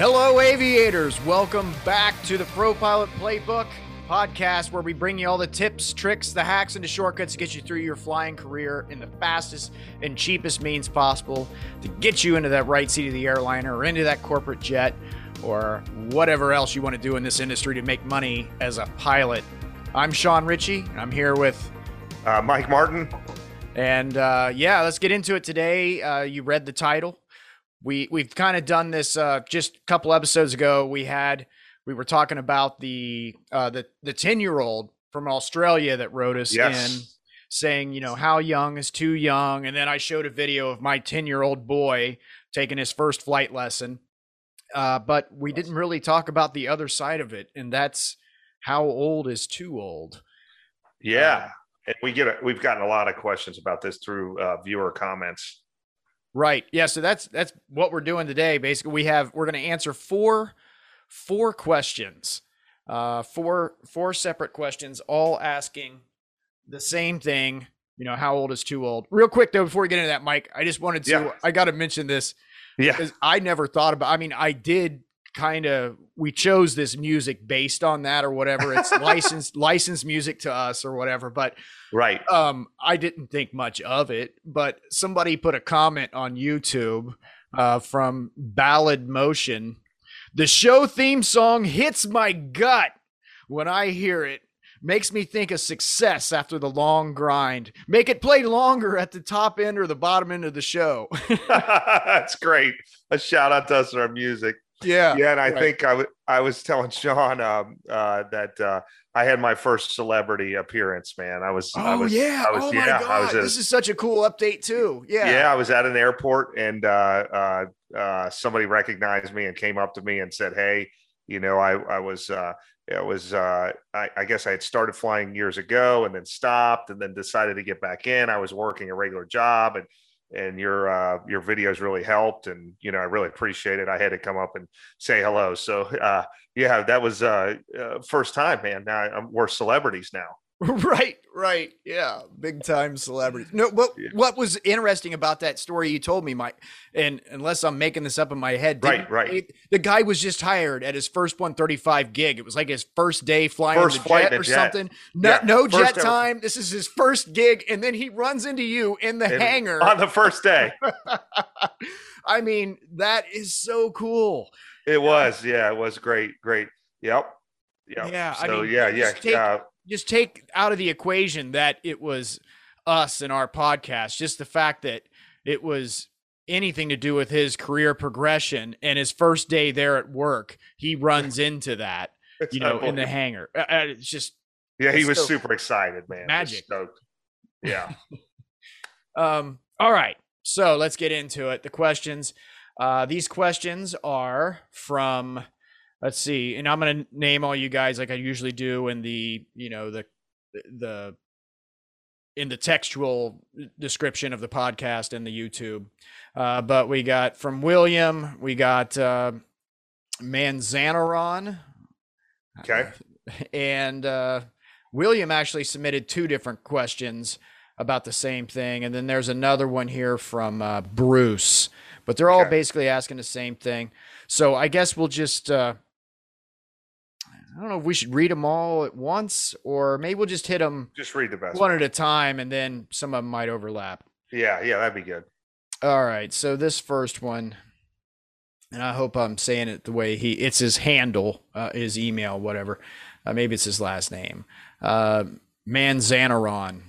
Hello, aviators. Welcome back to the Pro Pilot Playbook podcast, where we bring you all the tips, tricks, the hacks, and the shortcuts to get you through your flying career in the fastest and cheapest means possible to get you into that right seat of the airliner or into that corporate jet or whatever else you want to do in this industry to make money as a pilot. I'm Sean Ritchie. I'm here with uh, Mike Martin. And uh, yeah, let's get into it today. Uh, you read the title. We we've kind of done this uh, just a couple episodes ago. We had we were talking about the uh, the the ten year old from Australia that wrote us yes. in saying you know how young is too young, and then I showed a video of my ten year old boy taking his first flight lesson. Uh, but we didn't really talk about the other side of it, and that's how old is too old. Yeah, um, and we get a, we've gotten a lot of questions about this through uh, viewer comments. Right. Yeah. So that's that's what we're doing today. Basically, we have we're going to answer four four questions, uh, four four separate questions, all asking the same thing. You know, how old is too old? Real quick though, before we get into that, Mike, I just wanted to. Yeah. I got to mention this. Yeah. Because I never thought about. I mean, I did kind of we chose this music based on that or whatever. It's licensed licensed music to us or whatever but right. um i didn't think much of it but somebody put a comment on youtube uh from ballad motion. The show theme song hits my gut when i hear it. Makes me think of success after the long grind. Make it play longer at the top end or the bottom end of the show. That's great. A shout out to us our music yeah, yeah, and I right. think I, w- I was telling Sean um, uh, that uh, I had my first celebrity appearance. Man, I was. Oh I was, yeah! I was, oh my yeah, god! this is such a cool update too. Yeah, yeah. I was at an airport and uh, uh, uh, somebody recognized me and came up to me and said, "Hey, you know, I I was." Uh, it was uh, I, I, guess I had started flying years ago and then stopped and then decided to get back in. I was working a regular job and and your uh, your videos really helped and you know i really appreciate it. I had to come up and say hello. So uh, yeah that was uh, uh first time man. Now we're celebrities now right right yeah big time celebrity no what yeah. what was interesting about that story you told me mike and unless i'm making this up in my head right right it, the guy was just hired at his first 135 gig it was like his first day flying first the jet or jet. something no, yeah, no jet ever. time this is his first gig and then he runs into you in the hangar on the first day i mean that is so cool it was yeah it was great great yep Yep. Yeah. So I mean, yeah, yeah. Take, uh, just take out of the equation that it was us and our podcast, just the fact that it was anything to do with his career progression and his first day there at work, he runs into that, you know, in the hangar. Uh, uh, it's just yeah, he was so super excited, man. Magic. Yeah. um. All right. So let's get into it. The questions. Uh, these questions are from let's see and i'm going to name all you guys like i usually do in the you know the the in the textual description of the podcast and the youtube. Uh, but we got from william we got uh, manzanaron. Okay. And uh, william actually submitted two different questions about the same thing and then there's another one here from uh, bruce. But they're all okay. basically asking the same thing. So i guess we'll just uh, I don't know if we should read them all at once or maybe we'll just hit them just read the best one, at a time and then some of them might overlap. Yeah, yeah, that'd be good. All right. So this first one and I hope I'm saying it the way he it's his handle, uh, his email, whatever. Uh, maybe it's his last name. Uh, Manzanaron.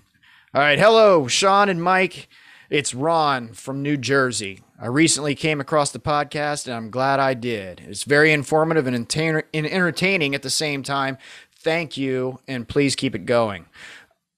All right. Hello, Sean and Mike. It's Ron from New Jersey. I recently came across the podcast and I'm glad I did. It's very informative and entertaining at the same time. Thank you, and please keep it going.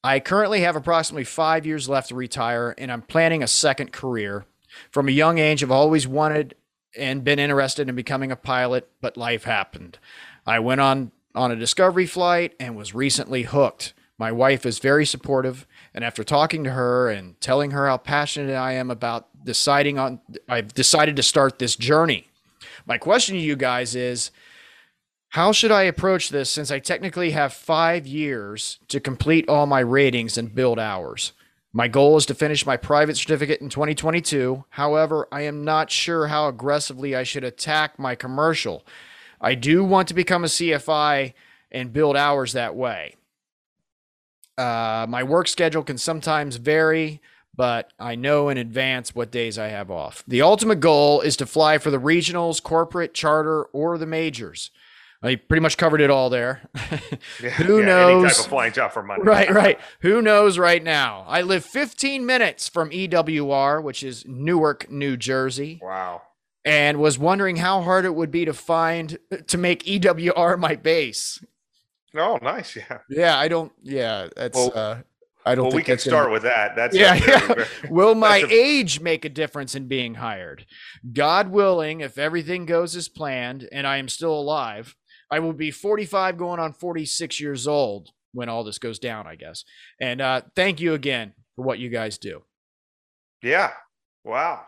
I currently have approximately five years left to retire, and I'm planning a second career. From a young age, I've always wanted and been interested in becoming a pilot, but life happened. I went on on a discovery flight and was recently hooked. My wife is very supportive, and after talking to her and telling her how passionate I am about deciding on, I've decided to start this journey. My question to you guys is how should I approach this since I technically have five years to complete all my ratings and build hours? My goal is to finish my private certificate in 2022. However, I am not sure how aggressively I should attack my commercial. I do want to become a CFI and build hours that way. Uh, my work schedule can sometimes vary, but I know in advance what days I have off. The ultimate goal is to fly for the regionals, corporate, charter, or the majors. I pretty much covered it all there. Yeah, Who yeah, knows? Any type of flying job for money. Right, right. Who knows right now? I live 15 minutes from EWR, which is Newark, New Jersey, Wow. and was wondering how hard it would be to find to make EWR my base. Oh, nice. Yeah. Yeah, I don't. Yeah, that's. Well- uh, I don't. Well, think we can gonna- start with that. That's Yeah, yeah. very- Will my a- age make a difference in being hired? God willing, if everything goes as planned and I am still alive, I will be 45 going on 46 years old when all this goes down, I guess. And uh, thank you again for what you guys do. Yeah. Wow.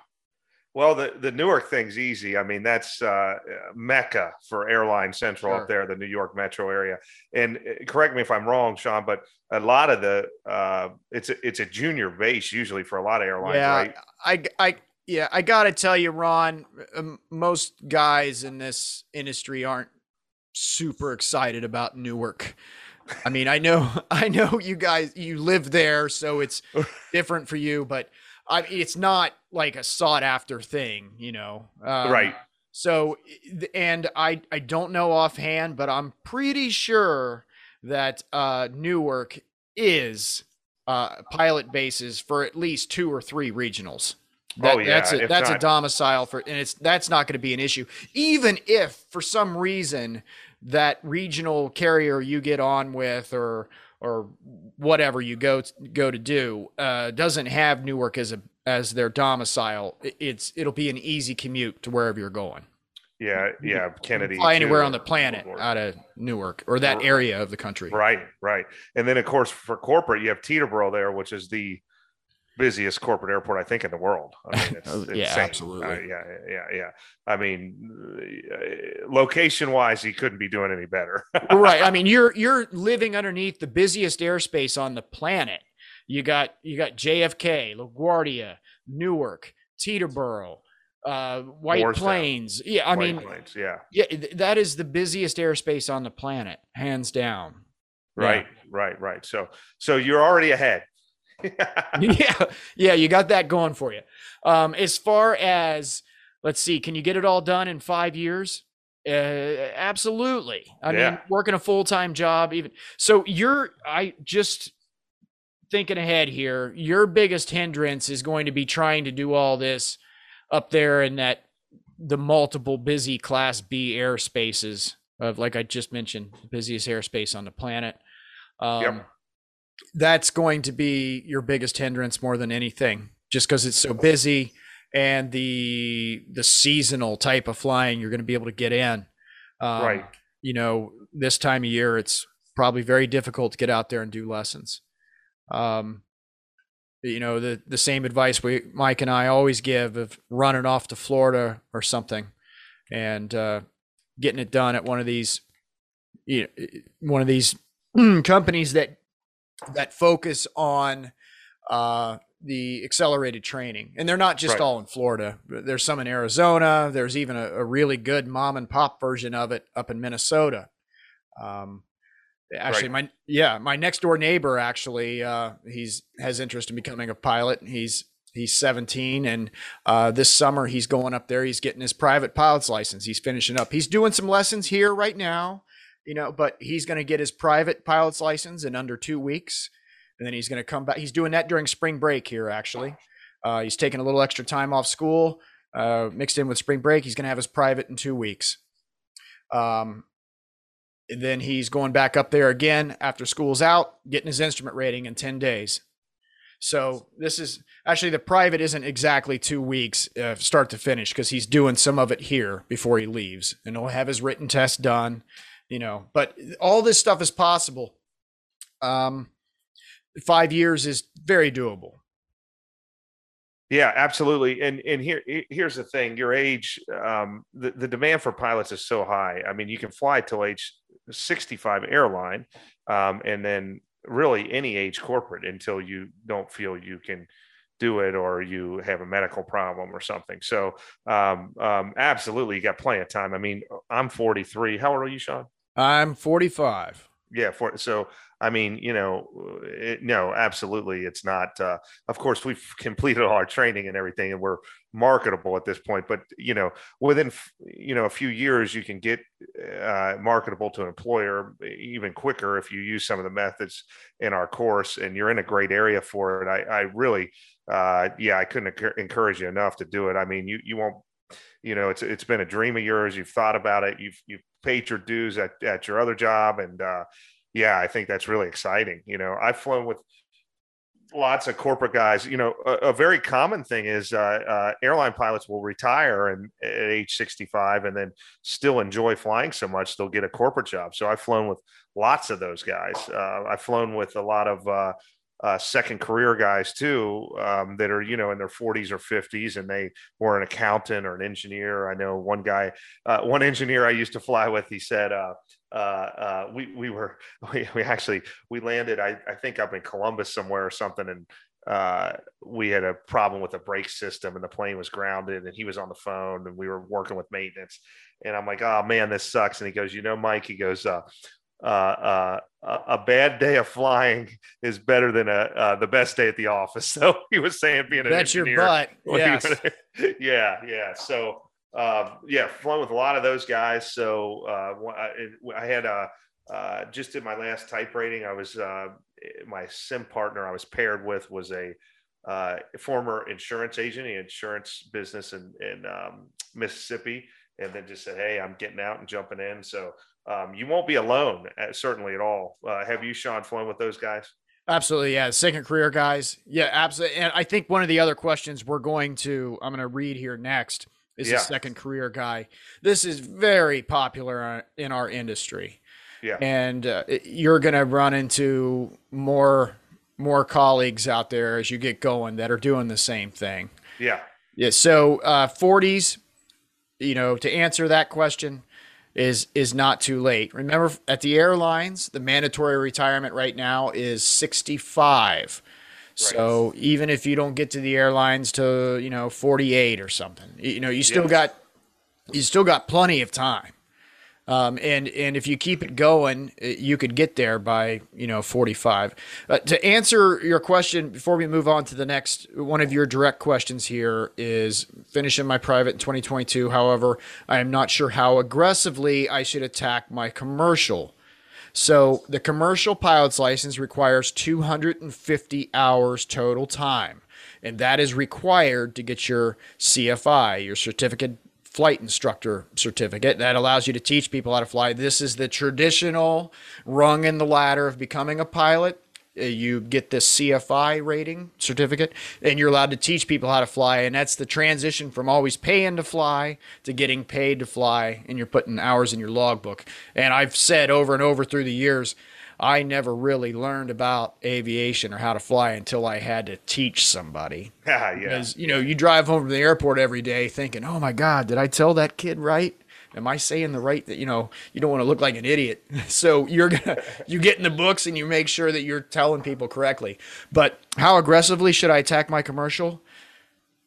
Well, the, the Newark thing's easy. I mean, that's uh, Mecca for Airline Central Sure. up there, the New York metro area. And uh, correct me if I'm wrong, Sean, but a lot of the uh, it's a, it's a junior base usually for a lot of airlines, yeah, right? I, I, yeah, I gotta tell you, Ron. Most guys in this industry aren't super excited about Newark. I mean, I know, I know you guys, you live there, so it's different for you, but I, it's not like a sought after thing, you know. Um, right. So, and I, I don't know offhand, but I'm pretty sure that uh, Newark is uh, pilot bases for at least two or three regionals. That, Oh, yeah, that's a, if that's a domicile for, and it's that's not going to be an issue, even if for some reason that regional carrier you get on with or or whatever you go go to do uh, doesn't have Newark as a as their domicile. It's it'll be an easy commute to wherever you're going. Yeah. Yeah. Kennedy. Fly anywhere on the planet out of Newark or that area of the country. Right. Right. And then, of course, for corporate, you have Teterboro there, which is the busiest corporate airport I think in the world. I mean, it's yeah, insane. absolutely. Uh, yeah, yeah, yeah. I mean, uh, location wise, he couldn't be doing any better. right. I mean, you're you're living underneath the busiest airspace on the planet. You got you got JFK, LaGuardia, Newark, Teterboro, uh, White Morristown. Plains. Yeah, I White mean, Plains, yeah, yeah, th- that is the busiest airspace on the planet, hands down. right, right, right. So, so you're already ahead. yeah, yeah, you got that going for you. Um, as far as let's see, can you get it all done in five years? Uh, absolutely. I mean, working a full time job, even so, you're. I just thinking ahead here. Your biggest hindrance is going to be trying to do all this up there in that the multiple busy Class B airspaces of, like I just mentioned, the busiest airspace on the planet. Um, Yep. That's going to be your biggest hindrance more than anything, just because it's so busy and the the seasonal type of flying you're going to be able to get in. Um, Right. You know, this time of year, it's probably very difficult to get out there and do lessons. Um, you know, the the same advice we Mike and I always give of running off to Florida or something, and uh, getting it done at one of these, you know, one of these companies that that focus on uh, the accelerated training, and they're not just Right. all in Florida. There's some in Arizona. There's even a, a really good mom and pop version of it up in Minnesota. Um, actually, my yeah, my next door neighbor actually, uh, he's has interest in becoming a pilot. He's he's 17, and uh, this summer he's going up there. He's getting his private pilot's license. He's finishing up. He's doing some lessons here right now, you know, but he's going to get his private pilot's license in under two weeks, and then he's going to come back. He's doing that during spring break here, actually. Uh, he's taking a little extra time off school, uh, mixed in with spring break. He's going to have his private in two weeks. Um, and then he's going back up there again after school's out, getting his instrument rating in 10 days. So this is actually the private isn't exactly two weeks uh, start to finish because he's doing some of it here before he leaves, and he'll have his written test done, you know. But all this stuff is possible. Um, five years is very doable. Yeah, absolutely. And and here here's the thing: your age, um, the the demand for pilots is so high. I mean, you can fly till age 65 airline, um, and then really any age corporate until you don't feel you can do it or you have a medical problem or something. So, um, um, absolutely, you got plenty of time. I mean, I'm 43. How old are you, Sean? I'm 45. Yeah, for so I mean, you know, it, no, absolutely, it's not. Uh, of course, we've completed all our training and everything, and we're marketable at this point. But you know, within you know a few years, you can get uh, marketable to an employer even quicker if you use some of the methods in our course, and you're in a great area for it. I, I really, uh, yeah, I couldn't encourage you enough to do it. I mean, you you won't you know it's it's been a dream of yours you've thought about it you've you've paid your dues at, at your other job and uh, yeah, I think that's really exciting. You know, I've flown with lots of corporate guys. You know, a, a very common thing is uh, uh, airline pilots will retire and at age 65 and then still enjoy flying so much they'll get a corporate job. So I've flown with lots of those guys. Uh, I've flown with a lot of uh, uh, second career guys too um, that are you know in their 40s or 50s and they were an accountant or an engineer i know one guy uh, one engineer i used to fly with he said uh, uh, we we were we, we actually we landed I, I think up in Columbus somewhere or something and uh, we had a problem with the brake system and the plane was grounded and he was on the phone and we were working with maintenance and I'm like oh man this sucks and he goes you know Mike he goes uh, uh, uh, a bad day of flying is better than a uh, the best day at the office. So he was saying being an engineer, your butt. Yes. yeah, yeah. So uh, yeah, flown with a lot of those guys. So uh, I, I, had uh, just in my last type rating, I was uh, my sim partner I was paired with was a uh, former insurance agent, an insurance business in in um, Mississippi, and then just said, "Hey, I'm getting out and jumping in." So um, you won't be alone, at, uh, certainly at all. Have you, Sean, flown with those guys? Absolutely, yeah. Second career guys, yeah, absolutely. And I think one of the other questions we're going to, I'm going to read here next is yeah. a second career guy. This is very popular in our industry. Yeah. And uh, you're going to run into more more colleagues out there as you get going that are doing the same thing. Yeah. Yeah. So uh, 40s, you know, to answer that question is is not too late. Remember, at the airlines, the mandatory retirement right now is 65. So even if you don't get to the airlines to you know 48 or something, you know you still yes. got you still got plenty of time. Um, and and if you keep it going, you could get there by you know 45. Uh, to answer your question before we move on to the next one of your direct questions here is finishing my private in 2022. However, I am not sure how aggressively I should attack my commercial so the commercial pilot's license requires 250 hours total time, and that is required to get your CFI, your certificate flight instructor certificate that allows you to teach people how to fly. This is the traditional rung in the ladder of becoming a pilot. Uh, you get this CFI rating certificate, and you're allowed to teach people how to fly. And that's the transition from always paying to fly to getting paid to fly, and you're putting hours in your logbook. And I've said over and over through the years, I never really learned about aviation or how to fly until I had to teach somebody. yeah. Because, you know, you drive home from the airport every day thinking, oh my God, did I tell that kid right? Am I saying the right that you know you don't want to look like an idiot? So you're gonna you get in the books and you make sure that you're telling people correctly. But how aggressively should I attack my commercial?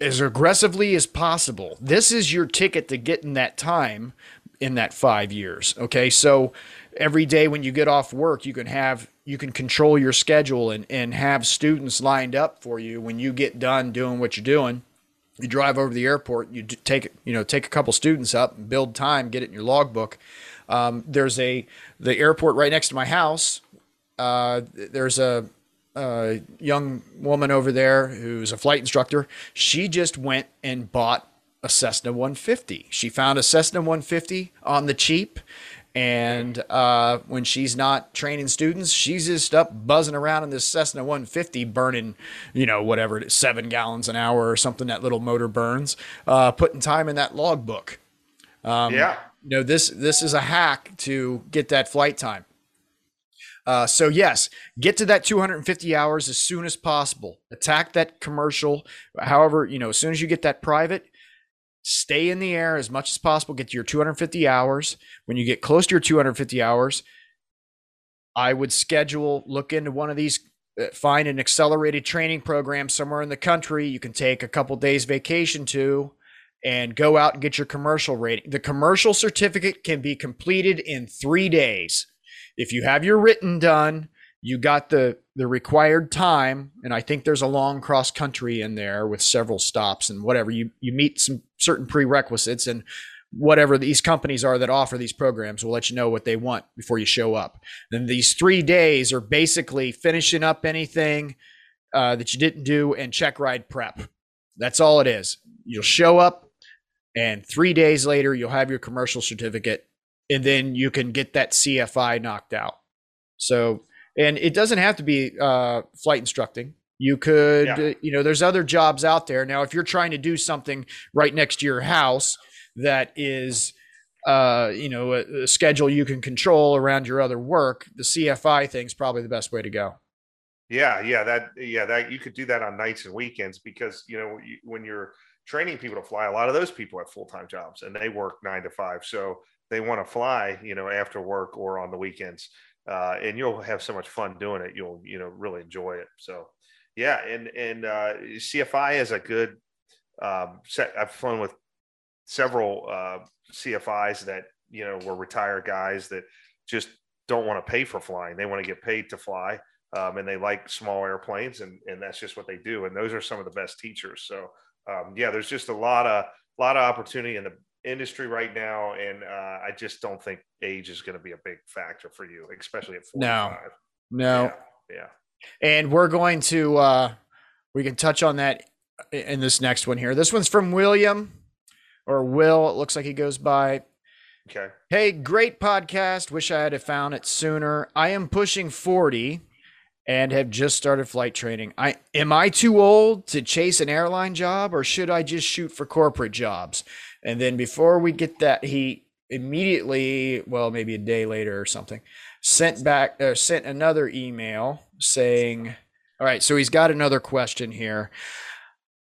As aggressively as possible. This is your ticket to getting that time in that five years okay? So every day when you get off work you can have you can control your schedule and, and have students lined up for you when you get done doing what you're doing you drive over the airport, you take you know take a couple students up, build time, get it in your logbook. Um, there's a the airport right next to my house. Uh, there's a, a young woman over there who's a flight instructor. She just went and bought a Cessna 150. She found a Cessna 150 on the cheap and uh, when she's not training students, she's just up buzzing around in this Cessna 150, burning, you know, whatever, seven gallons an hour or something that little motor burns, uh, putting time in that logbook. Um, yeah. You know, this this is a hack to get that flight time. Uh, so yes, get to that 250 hours as soon as possible. Attack that commercial. However, you know, as soon as you get that private, stay in the air as much as possible, get to your 250 hours. When you get close to your 250 hours, I would schedule, look into one of these, uh, find an accelerated training program somewhere in the country you can take a couple days vacation to and go out and get your commercial rating. The commercial certificate can be completed in three days. If you have your written done, you got the the required time, and I think there's a long cross country in there with several stops and whatever. You you meet some certain prerequisites and whatever these companies are that offer these programs will let you know what they want before you show up. Then these three days are basically finishing up anything uh, that you didn't do and check ride prep. That's all it is. You'll show up, and three days later you'll have your commercial certificate and then you can get that cfi knocked out so and it doesn't have to be uh, flight instructing you could yeah. uh, you know there's other jobs out there now if you're trying to do something right next to your house that is uh, you know a, a schedule you can control around your other work the cfi thing's probably the best way to go yeah yeah that yeah that you could do that on nights and weekends because you know you, when you're training people to fly, a lot of those people have full time jobs and they work nine to five. So they want to fly, you know, after work or on the weekends. Uh, and you'll have so much fun doing it. You'll, you know, really enjoy it. So, yeah. And, and uh, CFI is a good um, set. I've flown with several uh, CFIs that, you know, were retired guys that just don't want to pay for flying. They want to get paid to fly. Um, and they like small airplanes and, and that's just what they do. And those are some of the best teachers. So, um, yeah, there's just a lot of lot of opportunity in the industry right now, and uh, I just don't think age is going to be a big factor for you, especially at 45. No, no, yeah, yeah. And we're going to uh, we can touch on that in this next one here. This one's from William or Will. It looks like he goes by. Okay. Hey, great podcast. Wish I had found it sooner. I am pushing 40 and have just started flight training. I am I too old to chase an airline job or should I just shoot for corporate jobs? And then before we get that he immediately, well maybe a day later or something, sent back uh, sent another email saying, "All right, so he's got another question here.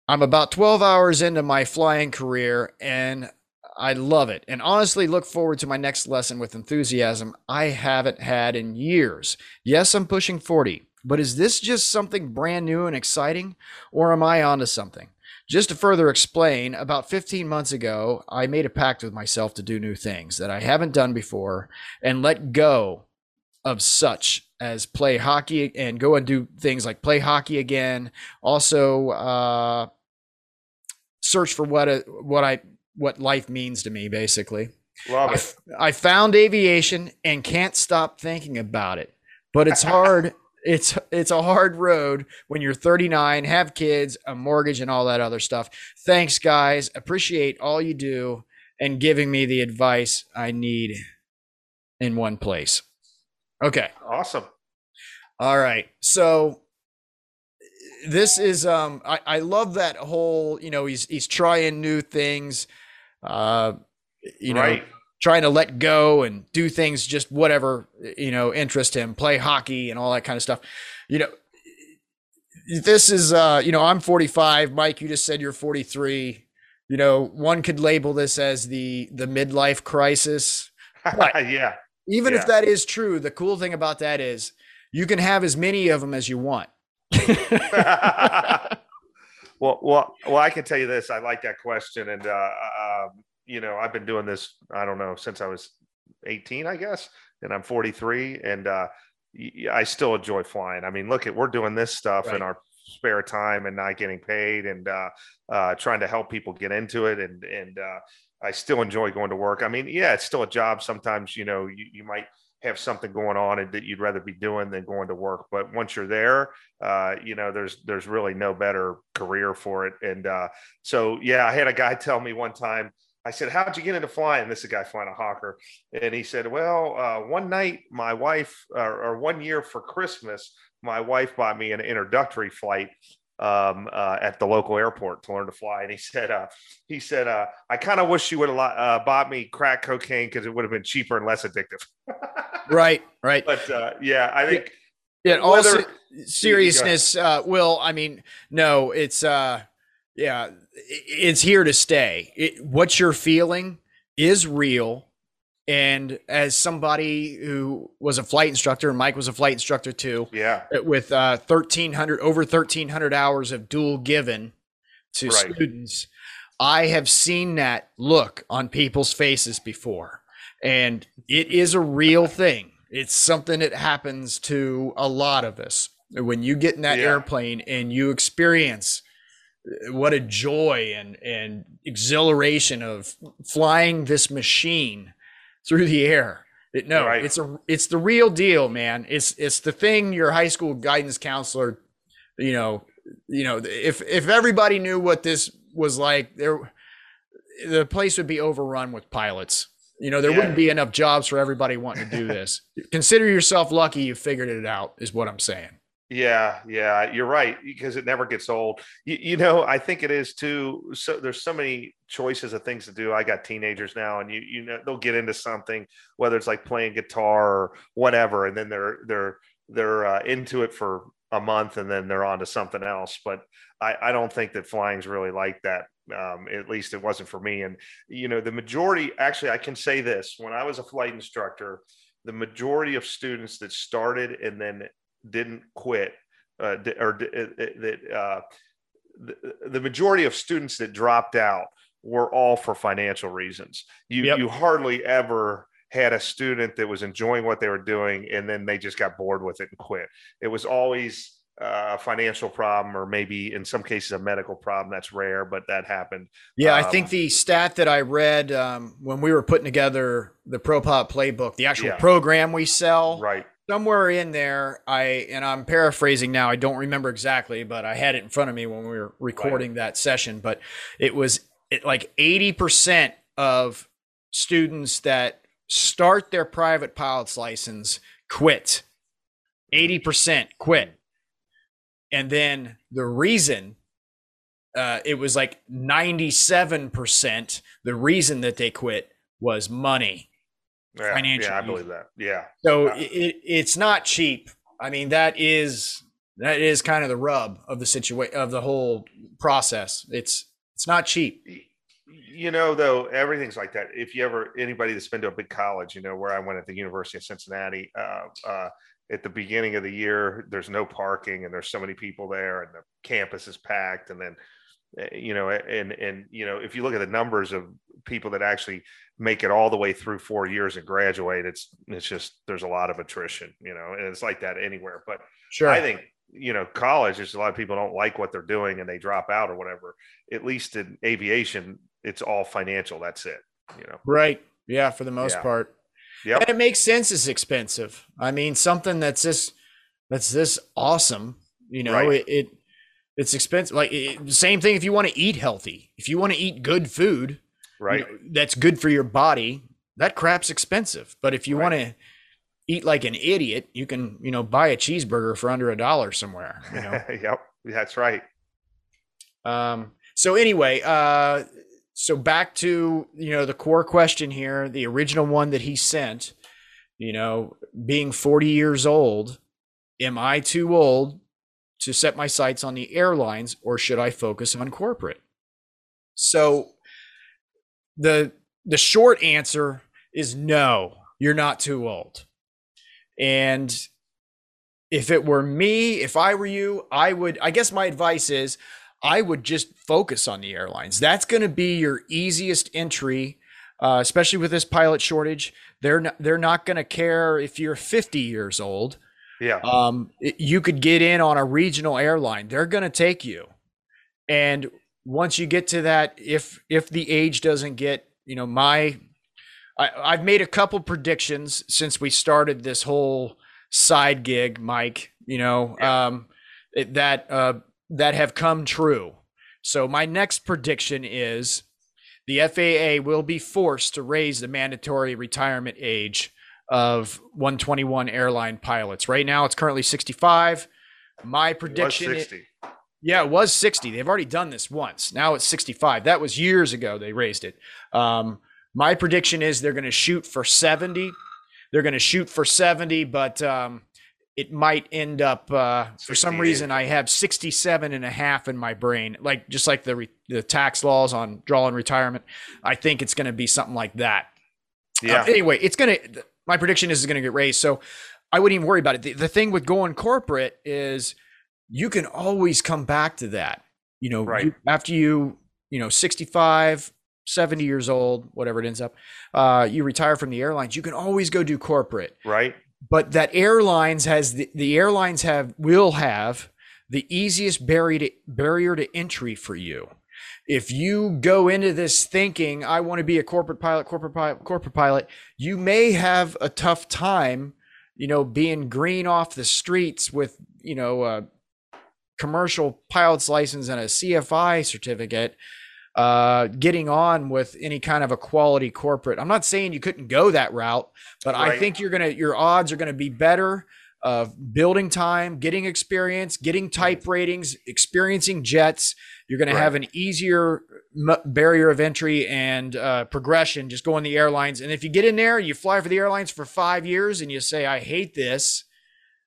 I'm about 12 hours into my flying career and I love it and honestly look forward to my next lesson with enthusiasm I haven't had in years. Yes, I'm pushing 40, but is this just something brand new and exciting, or am I onto something? Just to further explain, about 15 months ago, I made a pact with myself to do new things that I haven't done before and let go of such as play hockey and go and do things like play hockey again. Also, uh, search for what a, what I what life means to me, basically. Love it. I, I found aviation and can't stop thinking about it, but it's hard it's it's a hard road when you're 39 have kids a mortgage and all that other stuff. Thanks guys. Appreciate all you do and giving me the advice i need in one place. Okay. Awesome. All right. So this is um i i love that whole you know he's he's trying new things. Uh you know right trying to let go and do things just whatever you know interest him play hockey and all that kind of stuff. You know this is uh you know i'm 45 mike you just said you're 43 you know one could label this as the the midlife crisis yeah. even yeah. if that is true the cool thing about that is you can have as many of them as you want. Well well well i can tell you this i like that question and uh um, you know, I've been doing this, I don't know, since I was 18, I guess, and I'm 43. And uh, I still enjoy flying. I mean, look at, we're doing this stuff right. in our spare time and not getting paid and uh, uh, trying to help people get into it. And, and uh, I still enjoy going to work. I mean, yeah, it's still a job. Sometimes, you know, you, you might have something going on and that you'd rather be doing than going to work. But once you're there, uh, you know, there's there's really no better career for it. And uh, so, yeah, I had a guy tell me one time, I said, "How'd you get into flying?" This is a guy flying a Hawker, and he said, "Well, uh, one night, my wife, uh, or one year for Christmas, my wife bought me an introductory flight um, uh, at the local airport to learn to fly." And he said, uh, "He said uh, I kind of wish she would have uh, bought me crack cocaine because it would have been cheaper and less addictive." right, right. But yeah, I think. Yeah, also seriousness, Will. I mean, no, it's yeah, it's here to stay. It, what you're feeling is real And as somebody who was a flight instructor, and Mike was a flight instructor too, Yeah. with uh, 1,300, over 1,300 hours of dual given to Right. students, I have seen that look on people's faces before. And it is a real thing. It's something that happens to a lot of us. When you get in that Yeah. airplane and you experience what a joy and, and exhilaration of flying this machine through the air. It, no, Right. it's a it's the real deal, man. It's it's the thing your high school guidance counselor, you know, you know, if if everybody knew what this was like, there the place would be overrun with pilots. You know, there Yeah. wouldn't be enough jobs for everybody wanting to do this. Consider yourself lucky you figured it out, is what I'm saying. Yeah, yeah, you're right because it never gets old. You, you know, I think it is too. So there's so many choices of things to do. I got teenagers now, and you you know they'll get into something, whether it's like playing guitar or whatever, and then they're they're they're uh, into it for a month, and then they're on to something else. But I, I don't think that flying's really like that. Um, at least it wasn't for me. And you know, the majority. Actually, I can say this: when I was a flight instructor, the majority of students that started and then didn't quit uh, or that uh, the, the majority of students that dropped out were all for financial reasons. You Yep. you hardly ever had a student that was enjoying what they were doing and then they just got bored with it and quit. It was always uh, a financial problem or maybe in some cases a medical problem. That's rare, but that happened. Yeah, I Um, think the stat that I read um, when we were putting together the ProPop playbook, the actual Yeah. program we sell, Right. Somewhere in there, I and I'm paraphrasing now. I don't remember exactly, but I had it in front of me when we were recording that session. But it was it, like 80 percent of students that start their private pilot's license quit. 80 percent quit, and then the reason uh, it was like 97% the reason that they quit was money Yeah, Financial yeah, I believe that. Yeah. so Uh, it, it, it's not cheap. I mean that is that is kind of the rub of the situation of the whole process. It's it's not cheap. You know though everything's like that. If you ever anybody that's been to a big college you know where i went at the university of cincinnati uh, uh, at the beginning of the year there's no parking and there's so many people there and the campus is packed and then Eh, you know eh, and and you know if you look at the numbers of people that actually make it all the way through four years and graduate it's it's just there's a lot of attrition you know and it's like that anywhere but sure I think you know college. There's a lot of people don't like what they're doing and they drop out or whatever. At least in aviation, it's all financial. That's it. You know. right yeah for the most Yeah. part yeah and it makes sense it's expensive i mean something that's this that's this awesome you know Right. it, it it's expensive like it, same thing if you want to eat healthy if you want to eat good food you Right. know, that's good for your body that crap's expensive but if you Right. want to eat like an idiot you can you know buy a cheeseburger for under a dollar somewhere you know yep. That's right. um so anyway uh so back to you know the core question here the original one that he sent you know being 40 years old am i too old to set my sights on the airlines or should i focus on corporate? So the the short answer is no you're not too old. And if it were me if i were you i would i guess my advice is i would just focus on the airlines. That's going to be your easiest entry uh, especially with this pilot shortage. They're not, they're not going to care if you're 50 years old Yeah. um, you could get in on a regional airline. They're going to take you, and once you get to that, if if the age doesn't get, you know, my, I, I've made a couple predictions since we started this whole side gig, Mike. You know, um, it, that uh, that have come true. So my next prediction is the FAA will be forced to raise the mandatory retirement age of 121 airline pilots. Right now, it's currently 65. My It was prediction, 60. yeah, it was 60. They've already done this once. Now it's 65. That was years ago. They raised it. Um, my prediction is they're going to shoot for 70. They're going to shoot for 70, but um, it might end up uh, for some reason. I have 67 and a half in my brain, like just like the re- the tax laws on drawing retirement. I think it's going to be something like that. Yeah. Um, anyway, it's gonna. My prediction is it's gonna get raised. So I wouldn't even worry about it. The, the thing with going corporate is you can always come back to that. You know, Right. you, after you, you know, 65, 70 years old, whatever it ends up, uh, you retire from the airlines, you can always go do corporate. right. But that airlines has the, the airlines have will have the easiest barrier to, barrier to entry for you. If you go into this thinking I want to be a corporate pilot, corporate pilot, corporate pilot, you may have a tough time, you know, being green off the streets with, you know, a commercial pilot's license and a CFI certificate, uh, getting on with any kind of a quality corporate. I'm not saying you couldn't go that route, but I think you're gonna your odds are gonna be better of building time, getting experience, getting type ratings, experiencing jets. You're going to have an easier m- barrier of entry and uh, progression just going the airlines. And if you get in there, you fly for the airlines for five years, and you say, "I hate this."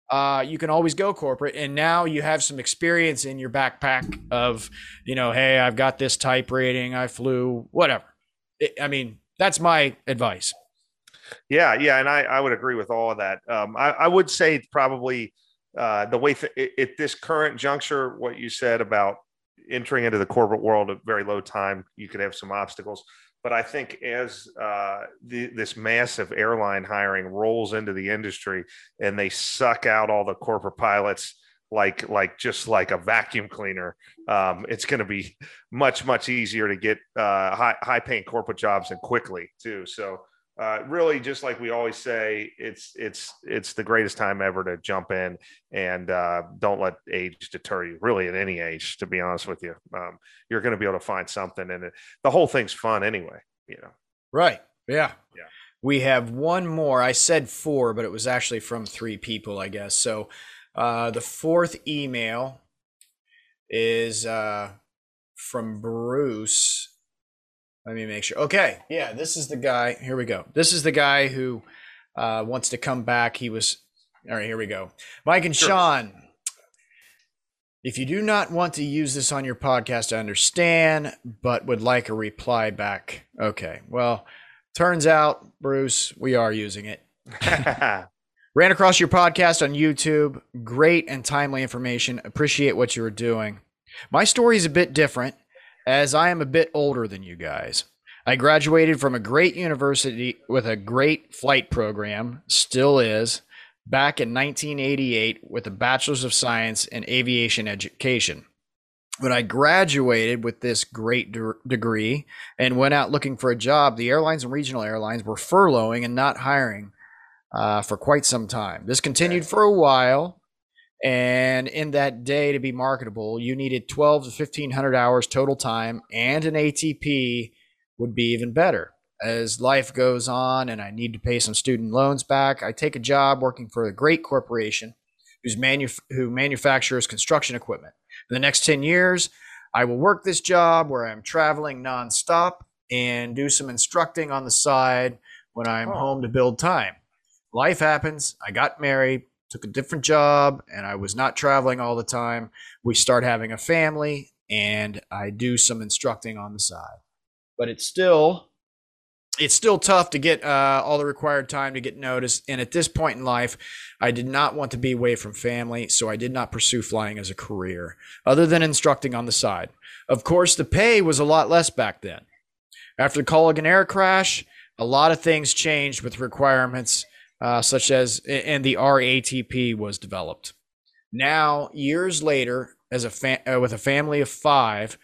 Uh, you can always go corporate, and now you have some experience in your backpack of, you know, hey, I've got this type rating, I flew, whatever. It, I mean, that's my advice. Yeah, yeah, and I, I would agree with all of that. Um, I, I would say probably uh, the way th- at this current juncture, what you said about entering into the corporate world at very low time, you could have some obstacles. But I think as uh, the, this massive airline hiring rolls into the industry and they suck out all the corporate pilots like like just like a vacuum cleaner, um, it's going to be much much easier to get uh, high high paying corporate jobs and quickly too. So uh, really just like we always say it's it's it's the greatest time ever to jump in and uh, don't let age deter you really at any age to be honest with you um, you're going to be able to find something and it, the whole thing's fun anyway you know Right. Yeah. Yeah. We have one more. I said four, but it was actually from three people, I guess. So uh, the fourth email is uh, from Bruce. Let me make sure. Okay. Yeah, this is the guy. Here we go. This is the guy who uh, wants to come back. He was. All right, here we go. Mike and Sure. Sean. If you do not want to use this on your podcast, I understand, but would like a reply back. Okay. Well, turns out, Bruce, we are using it. Ran across your podcast on YouTube. Great and timely information. Appreciate what you were doing. My story is a bit different, as I am a bit older than you guys. I graduated from a great university with a great flight program, still is, back in 1988 with a Bachelor's of Science in Aviation Education. When I graduated with this great de- degree and went out looking for a job, the airlines and regional airlines were furloughing and not hiring uh, for quite some time. This continued for a while. And in that day to be marketable, you needed 12 to 1500 hours total time, and an ATP would be even better. As life goes on and I need to pay some student loans back, I take a job working for a great corporation who's manuf- who manufactures construction equipment. For the next 10 years, I will work this job where I'm traveling nonstop and do some instructing on the side when I'm Oh. home to build time life happens. I got married, took a different job, and I was not traveling all the time. We start having a family, and I do some instructing on the side. But it's still it's still tough to get uh, all the required time to get noticed. And at this point in life, I did not want to be away from family, so I did not pursue flying as a career, other than instructing on the side. Of course, the pay was a lot less back then. After the Colgan Air crash, a lot of things changed with requirements uh, such as and the RATP was developed. Now, years later, as a fa- uh, with a family of five,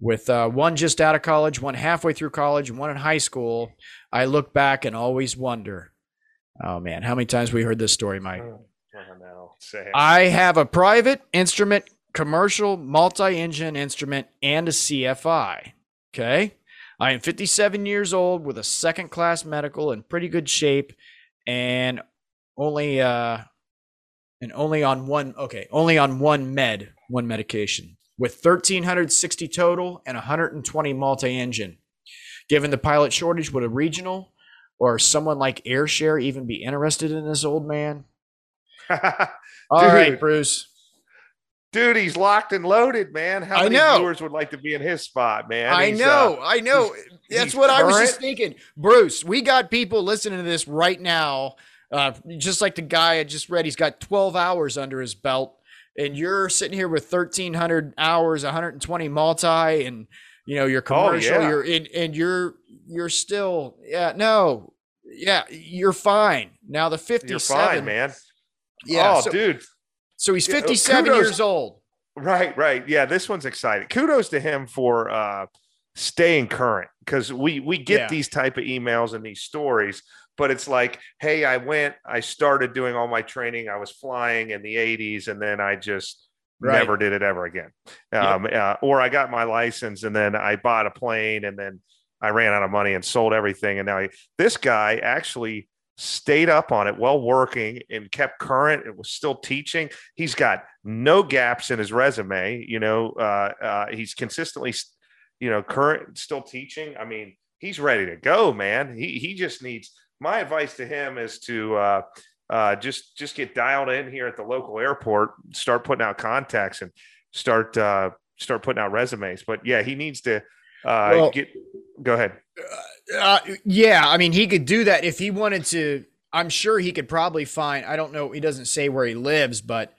with uh, one just out of college, one halfway through college, and one in high school, I look back and always wonder, oh man, how many times we heard this story, Mike? I know. I have a private instrument, commercial multi-engine instrument, and a CFI. Okay. I am 57 years old with a second class medical in pretty good shape and only uh and only on one okay, only on one med, one medication with 1360 total and 120 multi-engine. Given the pilot shortage, would a regional or someone like AirShare even be interested in this old man? All right. Bruce. Dude, he's locked and loaded, man. How many know. viewers would like to be in his spot, man? I He's, know, uh, I know. he's- That's he's what I was just thinking. Bruce, we got people listening to this right now. Uh, just like the guy I just read, he's got 12 hours under his belt, and you're sitting here with 1,300 hours, 120 multi, and you know your commercial. Oh, yeah. You're in, and you're you're still yeah no yeah you're fine now. The 57, you're fine, man. Yeah, oh, so, dude. So he's uh, 57 kudos- years old. Right, right. Yeah, this one's exciting. Kudos to him for uh staying current because we we get Yeah. these type of emails and these stories, but it's like, hey, I went, I started doing all my training, I was flying in the 80s, and then I just Right. never did it ever again. Yeah. Um, uh, or I got my license and then I bought a plane and then I ran out of money and sold everything. And now he, this guy actually stayed up on it while working and kept current and was still teaching. He's got no gaps in his resume. You know, uh, uh, he's consistently, you know, current, still teaching. I mean, he's ready to go, man. He he just needs. My advice to him is to uh, uh, just just get dialed in here at the local airport, start putting out contacts, and start uh, start putting out resumes. But yeah, he needs to uh, Well- get. Go ahead. Uh, yeah, I mean, he could do that if he wanted to. I'm sure he could probably find. I don't know. He doesn't say where he lives, but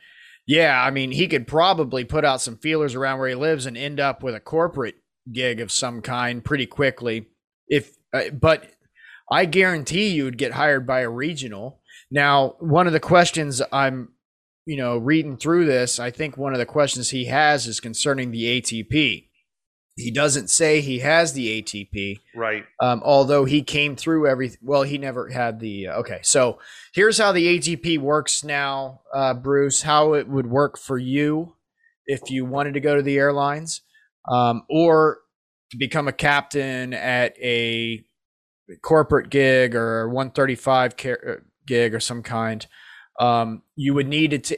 yeah, I mean, he could probably put out some feelers around where he lives and end up with a corporate gig of some kind pretty quickly. If, uh, but I guarantee you'd get hired by a regional. Now, one of the questions I'm, you know, reading through this, I think one of the questions he has is concerning the ATP. He doesn't say he has the ATP Right. um, although he came through every Well, he never had the. Uh, okay, so here's how the ATP works now, uh, Bruce. How it would work for you if you wanted to go to the airlines, um, or to become a captain at a corporate gig or 135 ca- uh, gig or some kind. Um, you would need to t-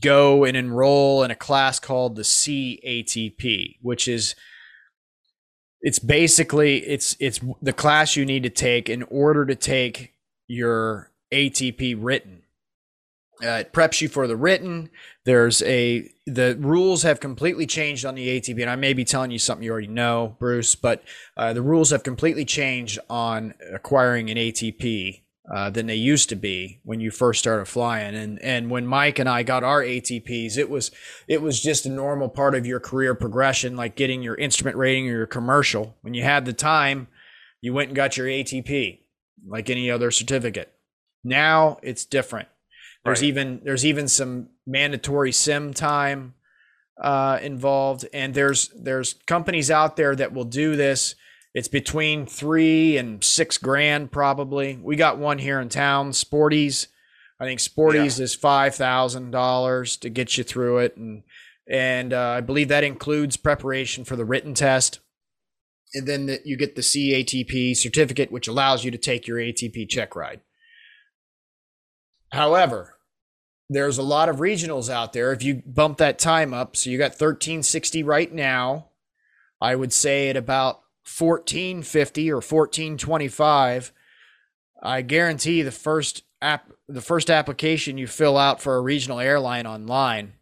go and enroll in a class called the CATP, which is it's basically it's it's the class you need to take in order to take your ATP written. Uh, it preps you for the written. There's a the rules have completely changed on the ATP, and I may be telling you something you already know, Bruce, but uh, the rules have completely changed on acquiring an ATP uh, than they used to be when you first started flying. And and when Mike and I got our ATPs, it was it was just a normal part of your career progression, like getting your instrument rating or your commercial. When you had the time, you went and got your ATP, like any other certificate. Now it's different. There's Right. even there's even some mandatory sim time uh, involved, and there's there's companies out there that will do this. It's between three and six grand probably. We got one here in town, Sporty's. I think Sporty's is five thousand dollars to get you through it, and and uh, I believe that includes preparation for the written test, and then the, you get the CATP certificate, which allows you to take your ATP check ride. However, there's a lot of regionals out there. If you bump that time up, so you got 1360 right now, I would say at about 1450 or 1425, I guarantee the first app, the first application you fill out for a regional airline online,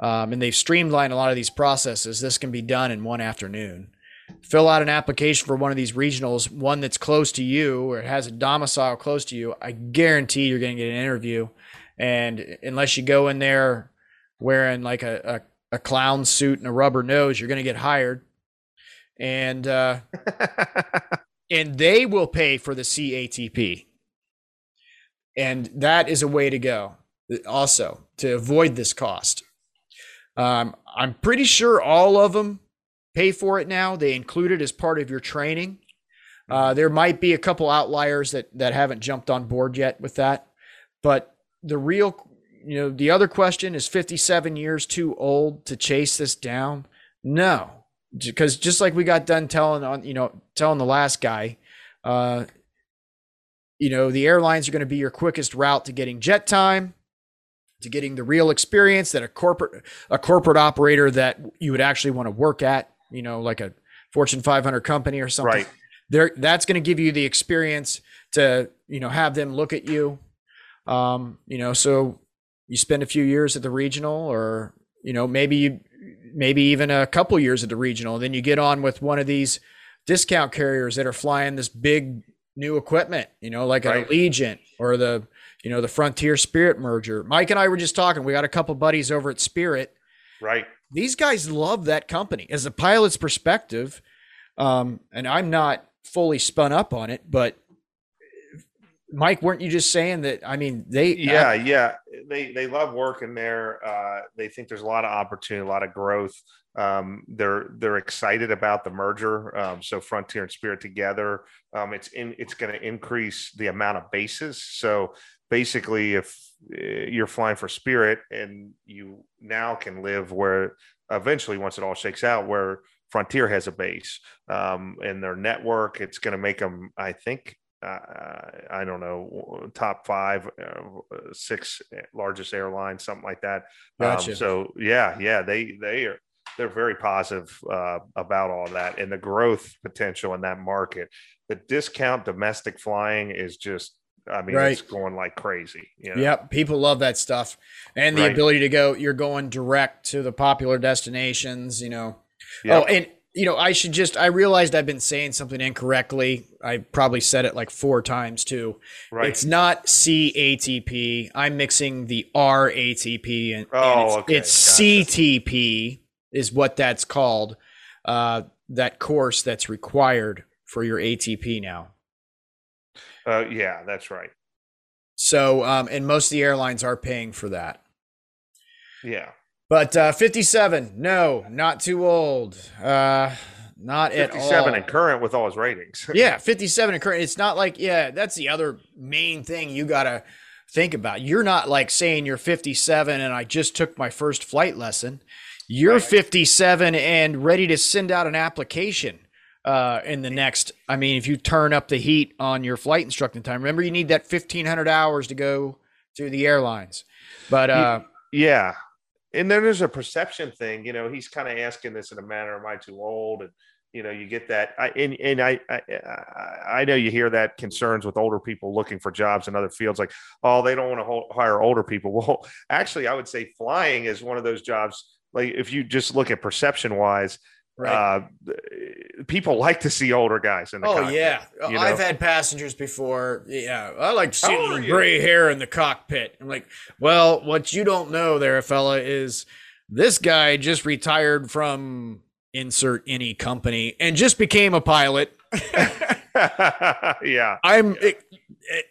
um, and they've streamlined a lot of these processes. This can be done in one afternoon. Fill out an application for one of these regionals, one that's close to you or has a domicile close to you. I guarantee you're going to get an interview. And unless you go in there wearing like a, a, a clown suit and a rubber nose, you're going to get hired. And uh, and they will pay for the CATP. And that is a way to go. Also, to avoid this cost. Um, I'm pretty sure all of them pay for it now. They include it as part of your training. Uh, there might be a couple outliers that that haven't jumped on board yet with that, but the real, you know, the other question is 57 years too old to chase this down? No, because just like we got done telling on, you know, telling the last guy, uh, you know, the airlines are going to be your quickest route to getting jet time, to getting the real experience that a corporate a corporate operator that you would actually want to work at, you know, like a Fortune 500 company or something. Right. There, that's going to give you the experience to, you know, have them look at you. Um, you know, so you spend a few years at the regional or you know, maybe you, maybe even a couple years at the regional. Then you get on with one of these discount carriers that are flying this big new equipment, you know, like right. an Allegiant or the, you know, the Frontier Spirit merger. Mike and I were just talking. We got a couple buddies over at Spirit. Right. These guys love that company. As a pilot's perspective, um, and I'm not fully spun up on it, but Mike, weren't you just saying that? I mean, they yeah, uh, yeah, they they love working there. Uh, they think there's a lot of opportunity, a lot of growth. Um, they're they're excited about the merger. Um, so Frontier and Spirit together, um, it's in it's going to increase the amount of bases. So basically, if eh, you're flying for Spirit and you now can live where eventually, once it all shakes out, where Frontier has a base um, in their network. It's going to make them, I think, uh, I don't know, top five, uh, six largest airlines, something like that. Um, gotcha. Um, so yeah, yeah, they they are they're very positive uh, about all that and the growth potential in that market. The discount domestic flying is just I mean, right. it's going like crazy. You know? Yep, people love that stuff, and the right. ability to go. You're going direct to the popular destinations. You know, Yep. Oh, and you know, I should just I realized I've been saying something incorrectly. I probably said it like four times too. Right. It's not CATP. I'm mixing the RATP and, oh, and it's, okay. it's CTP is what that's called. Uh, that course that's required for your ATP now. Uh, yeah, that's right. So, um, and most of the airlines are paying for that. Yeah. But uh, 57, no, not too old. Uh, not 57 at all. and current with all his ratings. yeah, 57 and current. It's not like, yeah, that's the other main thing you got to think about. You're not like saying you're 57 and I just took my first flight lesson. You're right. 57 and ready to send out an application uh, in the next. I mean, if you turn up the heat on your flight instructing time, remember you need that 1500 hours to go to the airlines. But uh, yeah, and then there's a perception thing. You know, he's kind of asking this in a manner, "Am I too old?" And you know, you get that. I, and and I, I I know you hear that concerns with older people looking for jobs in other fields, like, oh, they don't want to hire older people. Well, actually, I would say flying is one of those jobs. Like, if you just look at perception wise, Right. Uh, people like to see older guys in the. Oh cockpit, yeah, you know? I've had passengers before. Yeah, I like to see the gray hair in the cockpit. I'm like, well, what you don't know, there, fella, is this guy just retired from insert any company and just became a pilot. yeah, I'm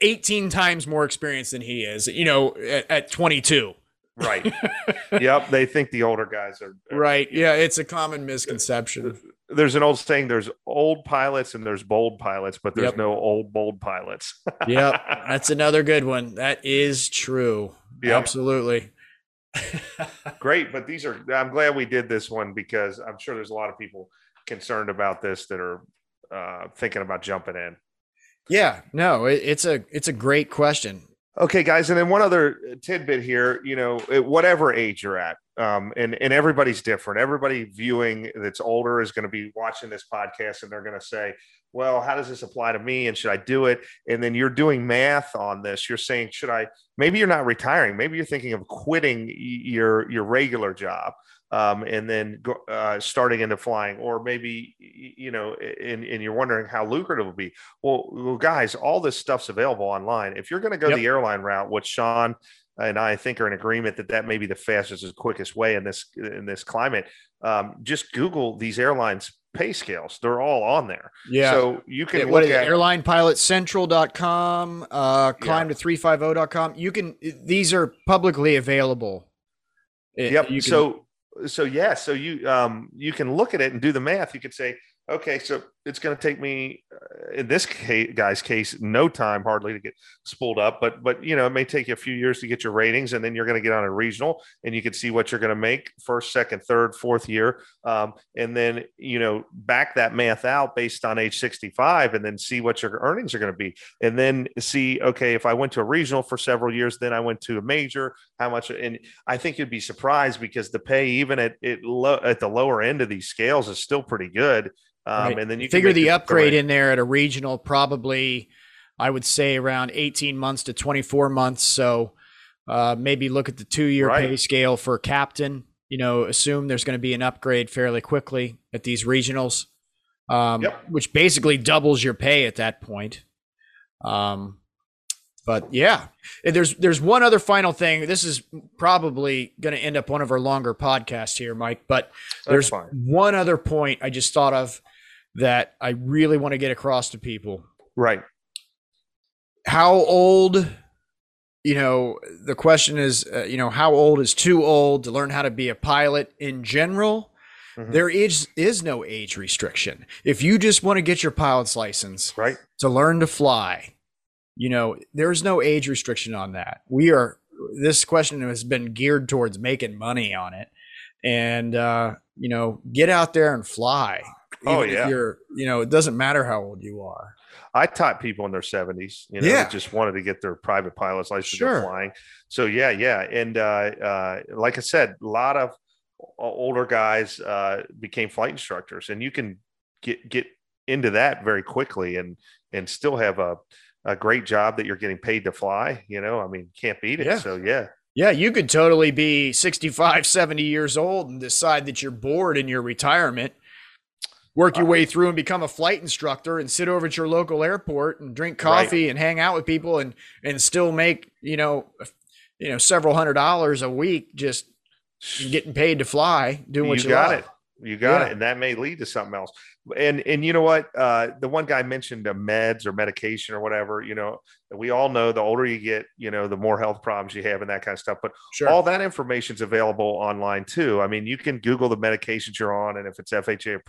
18 times more experienced than he is. You know, at, at 22. Right. yep. They think the older guys are, are right. Yeah. It's a common misconception. There's an old saying there's old pilots and there's bold pilots, but there's yep. no old bold pilots. yep. That's another good one. That is true. Yep. Absolutely. Great. But these are, I'm glad we did this one because I'm sure there's a lot of people concerned about this that are uh, thinking about jumping in. Yeah, no, it, it's a it's a great question. Okay, guys, and then one other tidbit here. You know, whatever age you're at, um, and and everybody's different. Everybody viewing that's older is going to be watching this podcast, and they're going to say, "Well, how does this apply to me? And should I do it?" And then you're doing math on this. You're saying, "Should I?" Maybe you're not retiring. Maybe you're thinking of quitting your your regular job um, and then go, uh, starting into flying, or maybe you know, and, and you're wondering how lucrative it will be. Well, well, guys, all this stuff's available online. If you're going to go yep. the airline route, what Sean and I think are in agreement that that may be the fastest and quickest way in this in this climate. Um, just Google these airlines pay scales. They're all on there. Yeah. So you can yeah, look at airlinepilotcentral.com, uh, climb yeah. to 350.com. You can, these are publicly available. Yep. Can, so so yeah, so you um you can look at it and do the math. You could say, okay, so it's going to take me uh, in this case, guy's case no time hardly to get spooled up but but you know it may take you a few years to get your ratings and then you're going to get on a regional and you can see what you're going to make first second third fourth year. Um, and then you know back that math out based on age 65 and then see what your earnings are going to be. And then see okay if i went to a regional for several years then i went to a major how much and i think you'd be surprised because the pay even at it low at the lower end of these scales is still pretty good. Um, right. And then you figure the upgrade in there at a regional, probably, I would say around 18 months to 24 months. So uh, maybe look at the two year right. pay scale for captain. you know, assume there's going to be an upgrade fairly quickly at these regionals, um, Yep. which basically doubles your pay at that point. Um, but yeah, there's there's one other final thing. This is probably going to end up one of our longer podcasts here, Mike. But there's fine. one other point I just thought of that I really want to get across to people. Right. How old? You know, the question is, uh, you know, how old is too old to learn how to be a pilot in general? Mhm. There is is no age restriction. If you just want to get your pilot's license, Right. to learn to fly. You know, there's no age restriction on that. We are this question has been geared towards making money on it. And uh, you know, get out there and fly. Oh, yeah. You're, you know, it doesn't matter how old you are. I taught people in their 70s, you know, Yeah. just wanted to get their private pilot's license Sure. flying. So yeah, yeah, and uh, uh, like I said, a lot of older guys uh, became flight instructors, and you can get get into that very quickly and and still have a a great job that you're getting paid to fly. You know, I mean, can't beat it. Yeah. So yeah, Yeah, you could totally be 65, 70 years old and decide that you're bored in your retirement. Work your way through and become a flight instructor and sit over at your local airport and drink Right. coffee and hang out with people and and still make, you know, you know, several hundred dollars a week just getting paid to fly, doing what you you, got love. it. You got Yeah. it, and that may lead to something else. And and you know what? Uh, the one guy mentioned uh, meds or medication or whatever. You know, we all know the older you get, you know, the more health problems you have and that kind of stuff. But Sure. all that information is available online too. I mean, you can Google the medications you're on and if it's FHA,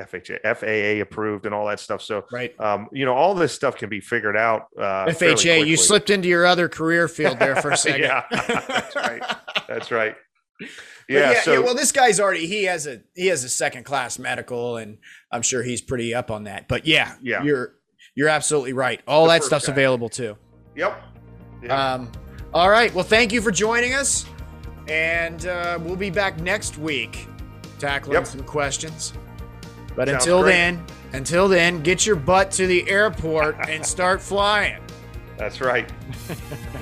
FHA, FAA approved and all that stuff. So, right. um, you know, all this stuff can be figured out. Uh, FHA, you slipped into your other career field there for a second. Yeah, that's right. That's right. But Yeah. so well, this guy's already he has a he has a second class medical, and I'm sure he's pretty up on that. But yeah, Yeah. you're you're absolutely right. All The that stuff's guy. available too. yep. Yeah. Um, all right. Well, thank you for joining us, and uh, we'll be back next week tackling Yep. some questions. But Sounds until great. then, until then, get your butt to the airport and start flying. That's right.